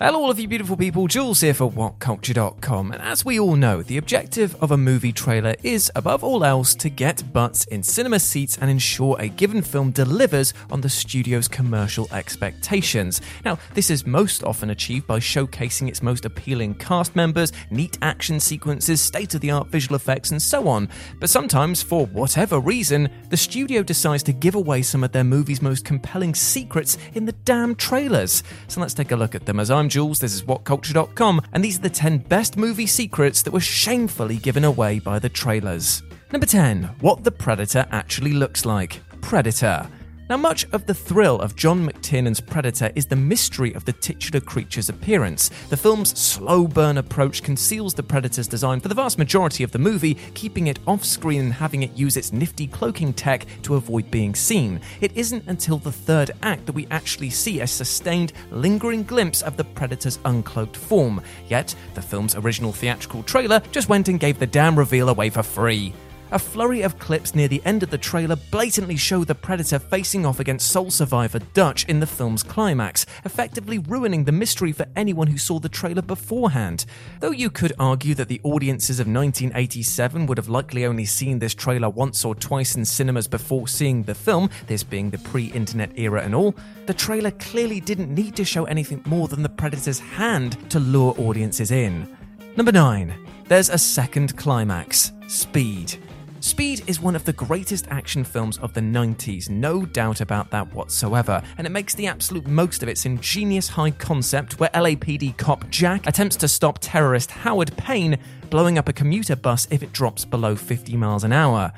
Hello, all of you beautiful people. Jules here for WhatCulture.com. And as we all know, the objective of a movie trailer is, above all else, to get butts in cinema seats and ensure a given film delivers on the studio's commercial expectations. Now, this is most often achieved by showcasing its most appealing cast members, neat action sequences, state of the art visual effects, and so on. But sometimes, for whatever reason, the studio decides to give away some of their movie's most compelling secrets in the damn trailers. So let's take a look at them as I'm Jules, this is WhatCulture.com, and these are the 10 best movie secrets that were shamefully given away by the trailers. Number 10. What the Predator actually looks like. Predator. Now, much of the thrill of John McTiernan's Predator is the mystery of the titular creature's appearance. The film's slow burn approach conceals the Predator's design for the vast majority of the movie, keeping it off screen and having it use its nifty cloaking tech to avoid being seen. It isn't until the third act that we actually see a sustained, lingering glimpse of the Predator's uncloaked form. Yet, the film's original theatrical trailer just went and gave the damn reveal away for free. A flurry of clips near the end of the trailer blatantly show the Predator facing off against Sole Survivor Dutch in the film's climax, effectively ruining the mystery for anyone who saw the trailer beforehand. Though you could argue that the audiences of 1987 would have likely only seen this trailer once or twice in cinemas before seeing the film, this being the pre internet era and all, the trailer clearly didn't need to show anything more than the Predator's hand to lure audiences in. Number 9. There's a second climax Speed. Speed is one of the greatest action films of the 90s, no doubt about that whatsoever, and it makes the absolute most of its ingenious high concept where LAPD cop Jack attempts to stop terrorist Howard Payne blowing up a commuter bus if it drops below 50 miles an hour.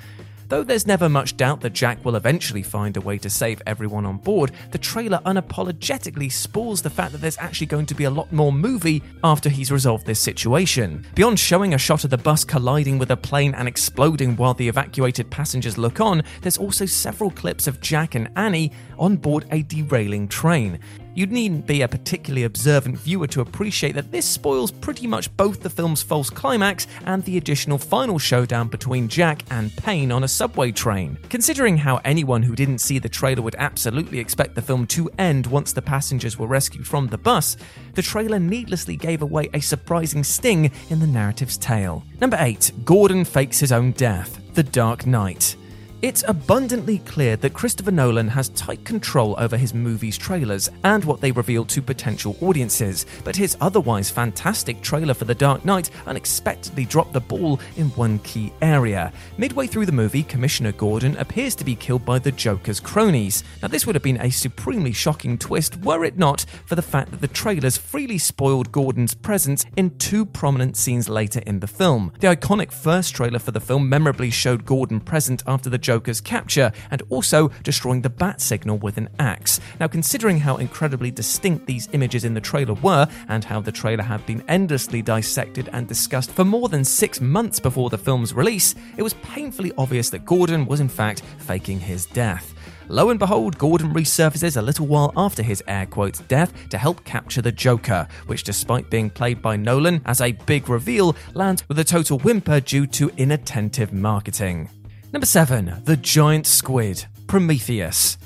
Though there's never much doubt that Jack will eventually find a way to save everyone on board, the trailer unapologetically spoils the fact that there's actually going to be a lot more movie after he's resolved this situation. Beyond showing a shot of the bus colliding with a plane and exploding while the evacuated passengers look on, there's also several clips of Jack and Annie on board a derailing train. You needn't be a particularly observant viewer to appreciate that this spoils pretty much both the film's false climax and the additional final showdown between Jack and Payne on a subway train. Considering how anyone who didn't see the trailer would absolutely expect the film to end once the passengers were rescued from the bus, the trailer needlessly gave away a surprising sting in the narrative's tale. Number 8. Gordon fakes his own death. The Dark Knight. It's abundantly clear that Christopher Nolan has tight control over his movies' trailers and what they reveal to potential audiences, but his otherwise fantastic trailer for The Dark Knight unexpectedly dropped the ball in one key area. Midway through the movie, Commissioner Gordon appears to be killed by the Joker's cronies. Now, this would have been a supremely shocking twist were it not for the fact that the trailers freely spoiled Gordon's presence in two prominent scenes later in the film. The iconic first trailer for the film memorably showed Gordon present after the Joker's capture and also destroying the bat signal with an axe. Now, considering how incredibly distinct these images in the trailer were and how the trailer had been endlessly dissected and discussed for more than six months before the film's release, it was painfully obvious that Gordon was in fact faking his death. Lo and behold, Gordon resurfaces a little while after his air quotes death to help capture the Joker, which, despite being played by Nolan as a big reveal, lands with a total whimper due to inattentive marketing. Number 7. The Giant Squid Prometheus.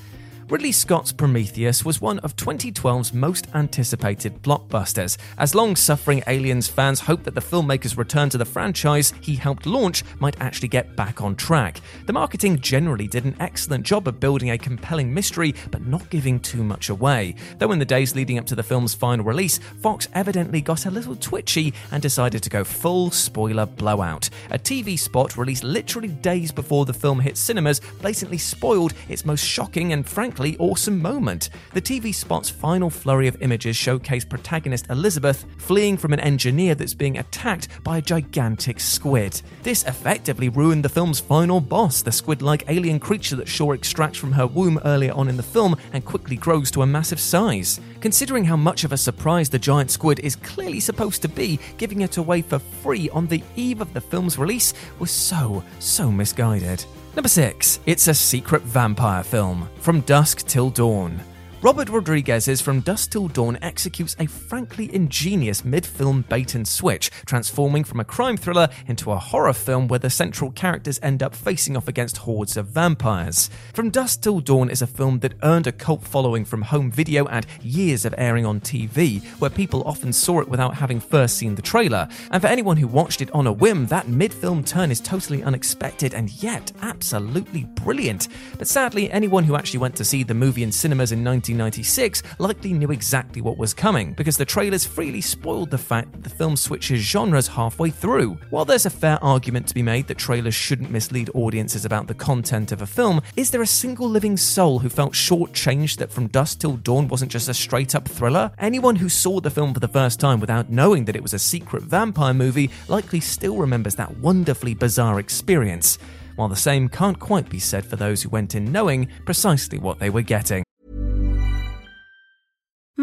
Ridley Scott's Prometheus was one of 2012's most anticipated blockbusters. As long suffering Aliens fans hoped that the filmmaker's return to the franchise he helped launch might actually get back on track. The marketing generally did an excellent job of building a compelling mystery, but not giving too much away. Though in the days leading up to the film's final release, Fox evidently got a little twitchy and decided to go full spoiler blowout. A TV spot released literally days before the film hit cinemas blatantly spoiled its most shocking and frankly awesome moment. The TV spot's final flurry of images showcased protagonist Elizabeth fleeing from an engineer that's being attacked by a gigantic squid. This effectively ruined the film's final boss, the squid like alien creature that Shaw extracts from her womb earlier on in the film and quickly grows to a massive size. Considering how much of a surprise the giant squid is clearly supposed to be, giving it away for free on the eve of the film's release was so, so misguided. Number 6. It's a secret vampire film. From Dusk Till Dawn. Robert Rodriguez's From Dusk Till Dawn executes a frankly ingenious mid film bait and switch, transforming from a crime thriller into a horror film where the central characters end up facing off against hordes of vampires. From Dusk Till Dawn is a film that earned a cult following from home video and years of airing on TV, where people often saw it without having first seen the trailer. And for anyone who watched it on a whim, that mid film turn is totally unexpected and yet absolutely brilliant. But sadly, anyone who actually went to see the movie in cinemas in 19 1996 likely knew exactly what was coming, because the trailers freely spoiled the fact that the film switches genres halfway through. While there's a fair argument to be made that trailers shouldn't mislead audiences about the content of a film, is there a single living soul who felt shortchanged that From Dusk Till Dawn wasn't just a straight up thriller? Anyone who saw the film for the first time without knowing that it was a secret vampire movie likely still remembers that wonderfully bizarre experience while the same can't quite be said for those who went in knowing precisely what they were getting.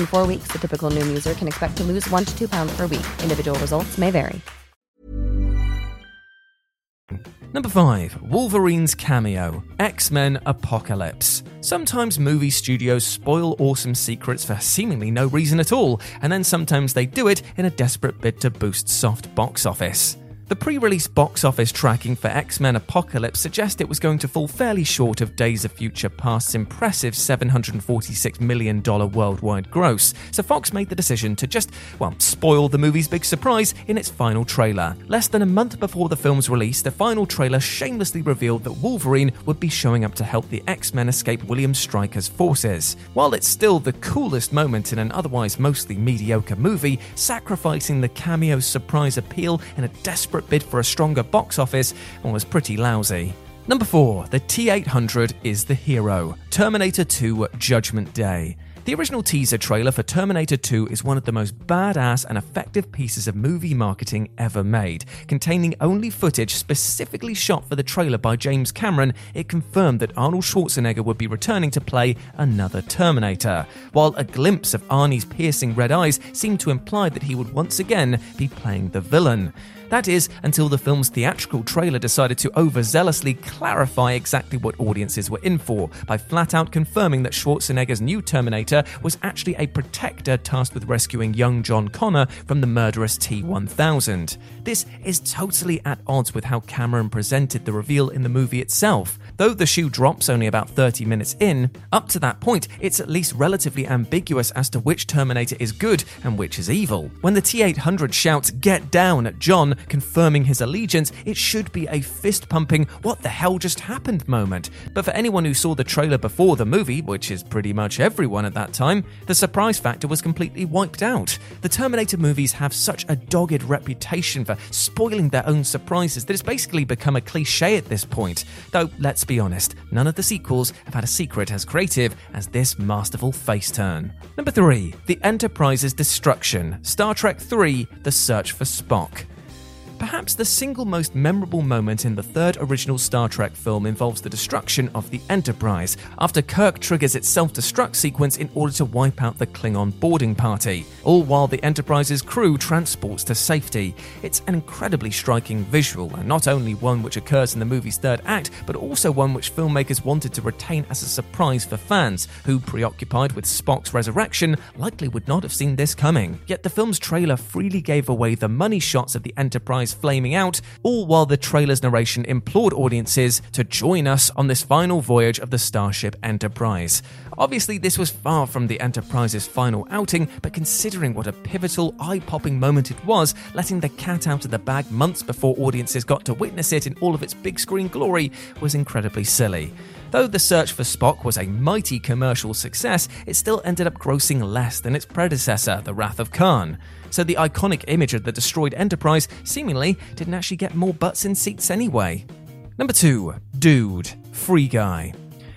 In four weeks, the typical Noom user can expect to lose one to two pounds per week. Individual results may vary. Number 5. Wolverine's cameo X Men Apocalypse. Sometimes movie studios spoil awesome secrets for seemingly no reason at all, and then sometimes they do it in a desperate bid to boost soft box office. The pre release box office tracking for X Men Apocalypse suggests it was going to fall fairly short of Days of Future Past's impressive $746 million worldwide gross, so Fox made the decision to just, well, spoil the movie's big surprise in its final trailer. Less than a month before the film's release, the final trailer shamelessly revealed that Wolverine would be showing up to help the X Men escape William Stryker's forces. While it's still the coolest moment in an otherwise mostly mediocre movie, sacrificing the cameo's surprise appeal in a desperate bid for a stronger box office and was pretty lousy. Number 4. The T 800 is the hero. Terminator 2 Judgment Day. The original teaser trailer for Terminator 2 is one of the most badass and effective pieces of movie marketing ever made. Containing only footage specifically shot for the trailer by James Cameron, it confirmed that Arnold Schwarzenegger would be returning to play another Terminator, while a glimpse of Arnie's piercing red eyes seemed to imply that he would once again be playing the villain. That is, until the film's theatrical trailer decided to overzealously clarify exactly what audiences were in for by flat out confirming that Schwarzenegger's new Terminator was actually a protector tasked with rescuing young John Connor from the murderous T 1000. This is totally at odds with how Cameron presented the reveal in the movie itself. Though the shoe drops only about 30 minutes in, up to that point, it's at least relatively ambiguous as to which Terminator is good and which is evil. When the T 800 shouts, Get down at John, confirming his allegiance, it should be a fist pumping, what the hell just happened moment. But for anyone who saw the trailer before the movie, which is pretty much everyone at that time, the surprise factor was completely wiped out. The Terminator movies have such a dogged reputation for spoiling their own surprises that it's basically become a cliche at this point. Though, let's be honest, none of the sequels have had a secret as creative as this masterful face turn. Number 3. The Enterprise's Destruction Star Trek III The Search for Spock. Perhaps the single most memorable moment in the third original Star Trek film involves the destruction of the Enterprise, after Kirk triggers its self destruct sequence in order to wipe out the Klingon boarding party, all while the Enterprise's crew transports to safety. It's an incredibly striking visual, and not only one which occurs in the movie's third act, but also one which filmmakers wanted to retain as a surprise for fans, who, preoccupied with Spock's resurrection, likely would not have seen this coming. Yet the film's trailer freely gave away the money shots of the Enterprise flaming out, all while the trailer's narration implored audiences to join us on this final voyage of the Starship Enterprise. Obviously, this was far from the Enterprise's final outing, but considering what a pivotal, eye popping moment it was, letting the cat out of the bag months before audiences got to witness it in all of its big screen glory was incredibly silly. Though The Search for Spock was a mighty commercial success, it still ended up grossing less than its predecessor, The Wrath of Khan. So the iconic image of the destroyed Enterprise seemingly didn't actually get more butts in seats anyway. Number 2. Dude. Free Guy.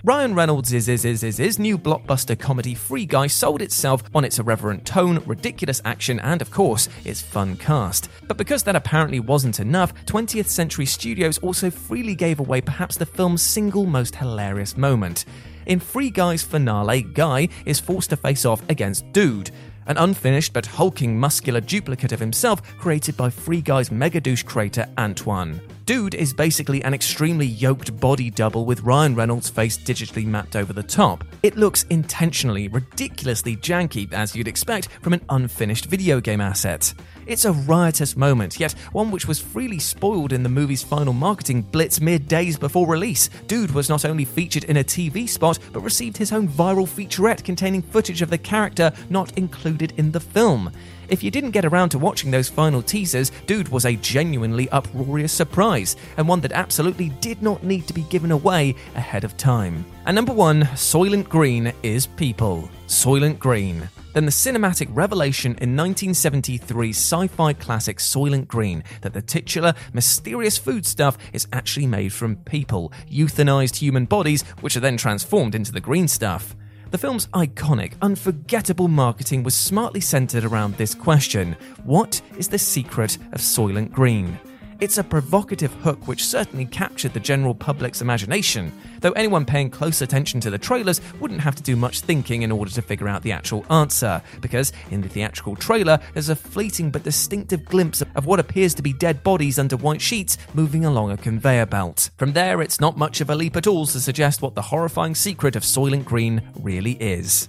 Ryan Reynolds' is, is, is, is, is new blockbuster comedy Free Guy sold itself on its irreverent tone, ridiculous action, and of course, its fun cast. But because that apparently wasn't enough, 20th Century Studios also freely gave away perhaps the film's single most hilarious moment. In Free Guy's finale, Guy is forced to face off against Dude, an unfinished but hulking muscular duplicate of himself created by Free Guy's mega douche creator Antoine. Dude is basically an extremely yoked body double with Ryan Reynolds' face digitally mapped over the top. It looks intentionally, ridiculously janky, as you'd expect from an unfinished video game asset. It's a riotous moment, yet one which was freely spoiled in the movie's final marketing blitz mere days before release. Dude was not only featured in a TV spot, but received his own viral featurette containing footage of the character not included in the film. If you didn't get around to watching those final teasers, Dude was a genuinely uproarious surprise, and one that absolutely did not need to be given away ahead of time. And number one, Soylent Green is people. Soylent Green. Then the cinematic revelation in 1973 sci fi classic Soylent Green that the titular, mysterious foodstuff is actually made from people, euthanized human bodies, which are then transformed into the green stuff. The film's iconic, unforgettable marketing was smartly centered around this question What is the secret of Soylent Green? It's a provocative hook which certainly captured the general public's imagination, though anyone paying close attention to the trailers wouldn't have to do much thinking in order to figure out the actual answer, because in the theatrical trailer, there's a fleeting but distinctive glimpse of what appears to be dead bodies under white sheets moving along a conveyor belt. From there, it's not much of a leap at all to suggest what the horrifying secret of Soylent Green really is.